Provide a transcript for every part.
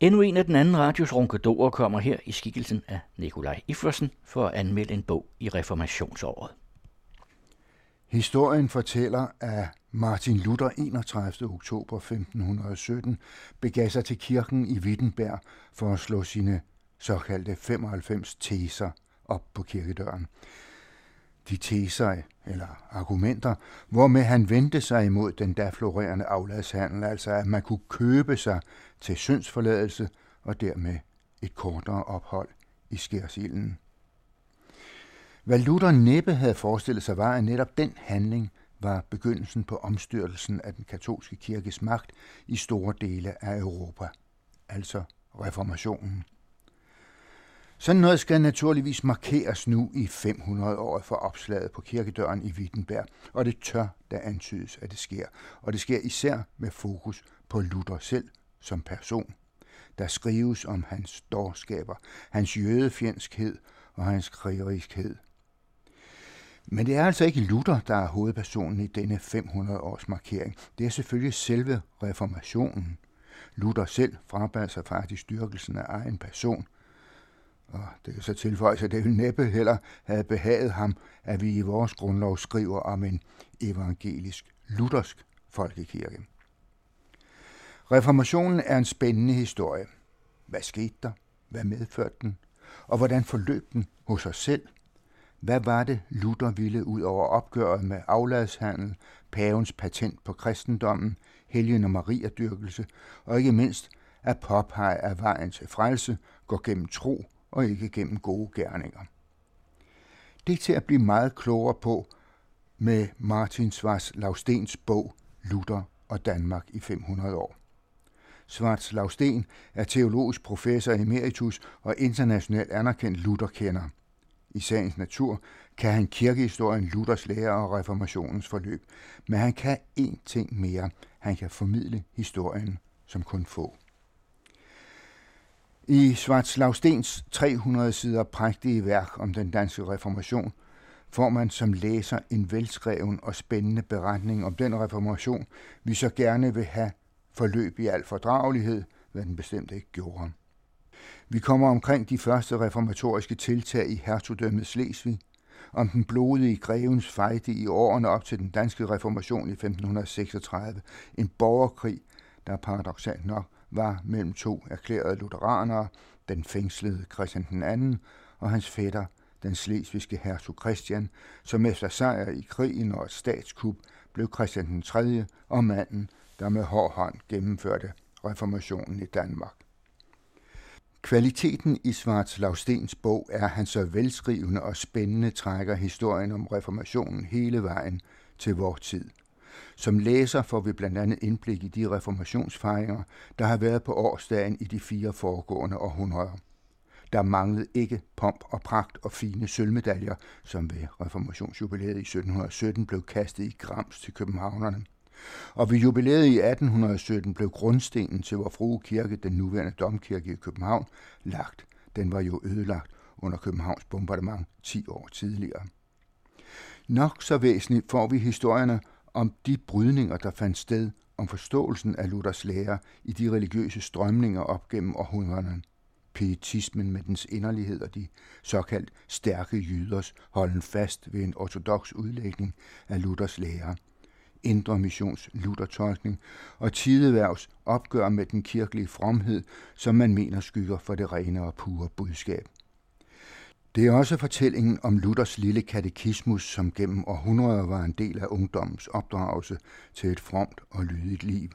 Endnu en af den anden radios runkedorer kommer her i skikkelsen af Nikolaj Iffersen for at anmelde en bog i reformationsåret. Historien fortæller, at Martin Luther 31. oktober 1517 begav sig til kirken i Wittenberg for at slå sine såkaldte 95 teser op på kirkedøren. De teser, eller argumenter, hvormed han vendte sig imod den da florerende afladshandel, altså at man kunne købe sig til syndsforladelse og dermed et kortere ophold i skærsilden. Hvad Luther næppe havde forestillet sig var, at netop den handling var begyndelsen på omstyrtelsen af den katolske kirkes magt i store dele af Europa, altså reformationen. Sådan noget skal naturligvis markeres nu i 500 år for opslaget på kirkedøren i Wittenberg, og det tør da antydes, at det sker. Og det sker især med fokus på Luther selv som person. Der skrives om hans dårskaber, hans jødefjendskhed og hans krigeriskhed. Men det er altså ikke Luther, der er hovedpersonen i denne 500 års markering. Det er selvfølgelig selve reformationen. Luther selv frabad sig faktisk styrkelsen af egen person – og det kan så tilføjes, at det vil næppe heller have behaget ham, at vi i vores grundlov skriver om en evangelisk luthersk folkekirke. Reformationen er en spændende historie. Hvad skete der? Hvad medførte den? Og hvordan forløb den hos os selv? Hvad var det, Luther ville ud over opgøret med afladshandel, pavens patent på kristendommen, helgen og mariadyrkelse, og ikke mindst at påpege, at vejen til frelse går gennem tro og ikke gennem gode gerninger. Det er til at blive meget klogere på med Martin Svars Laustens bog Luther og Danmark i 500 år. Svarts Lausten er teologisk professor emeritus og internationalt anerkendt Lutherkender. I sagens natur kan han kirkehistorien, Luthers lære og reformationens forløb, men han kan én ting mere. Han kan formidle historien som kun få. I Svartslagstens 300 sider prægtige værk om den danske reformation får man som læser en velskreven og spændende beretning om den reformation, vi så gerne vil have forløb i al fordragelighed, hvad den bestemt ikke gjorde. Vi kommer omkring de første reformatoriske tiltag i hertugdømmet Slesvig, om den blodige grevens fejde i årene op til den danske reformation i 1536, en borgerkrig, der paradoxalt nok var mellem to erklærede lutheranere, den fængslede Christian den anden og hans fætter, den slesvigske hertug Christian, som efter sejr i krigen og et statskup blev Christian den 3. og manden, der med hård hånd gennemførte reformationen i Danmark. Kvaliteten i Svarts Lavstens bog er, at han så velskrivende og spændende trækker historien om reformationen hele vejen til vor tid. Som læser får vi blandt andet indblik i de reformationsfejringer, der har været på årsdagen i de fire foregående århundreder. Der manglede ikke pomp og pragt og fine sølvmedaljer, som ved reformationsjubilæet i 1717 blev kastet i grams til københavnerne. Og ved jubilæet i 1817 blev grundstenen til vor frue kirke, den nuværende domkirke i København, lagt. Den var jo ødelagt under Københavns bombardement 10 år tidligere. Nok så væsentligt får vi historierne om de brydninger, der fandt sted om forståelsen af Luthers lære i de religiøse strømninger op gennem århundrederne. Pietismen med dens inderlighed og de såkaldt stærke jyders holden fast ved en ortodox udlægning af Luthers lære. Indre missions Luthertolkning og tideværvs opgør med den kirkelige fromhed, som man mener skygger for det rene og pure budskab. Det er også fortællingen om Luthers lille katekismus, som gennem århundreder var en del af ungdommens opdragelse til et fromt og lydigt liv.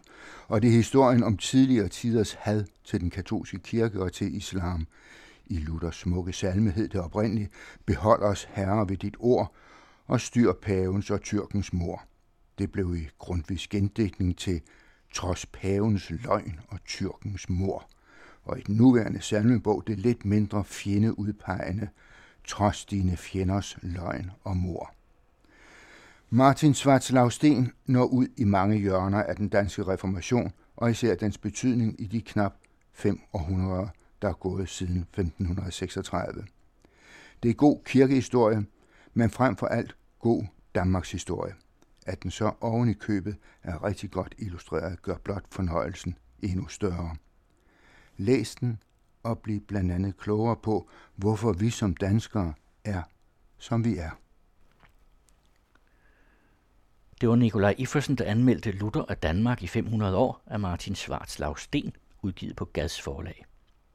Og det er historien om tidligere tiders had til den katolske kirke og til islam. I Luthers smukke salme hed det oprindeligt, behold os herre ved dit ord, og styr pavens og tyrkens mor. Det blev i grundvis gendækning til trods pavens løgn og tyrkens mor. Og i den nuværende salmebog det lidt mindre fjendeudpegende trods dine fjenders løgn og mor. Martin Svartslagsten når ud i mange hjørner af den danske reformation, og især dens betydning i de knap fem århundreder, der er gået siden 1536. Det er god kirkehistorie, men frem for alt god Danmarks historie. At den så oven i købet er rigtig godt illustreret, gør blot fornøjelsen endnu større. Læs den og blive blandt andet klogere på, hvorfor vi som danskere er, som vi er. Det var Nikolaj Iffersen, der anmeldte Luther af Danmark i 500 år af Martin Svartslav Sten, udgivet på Gads forlag.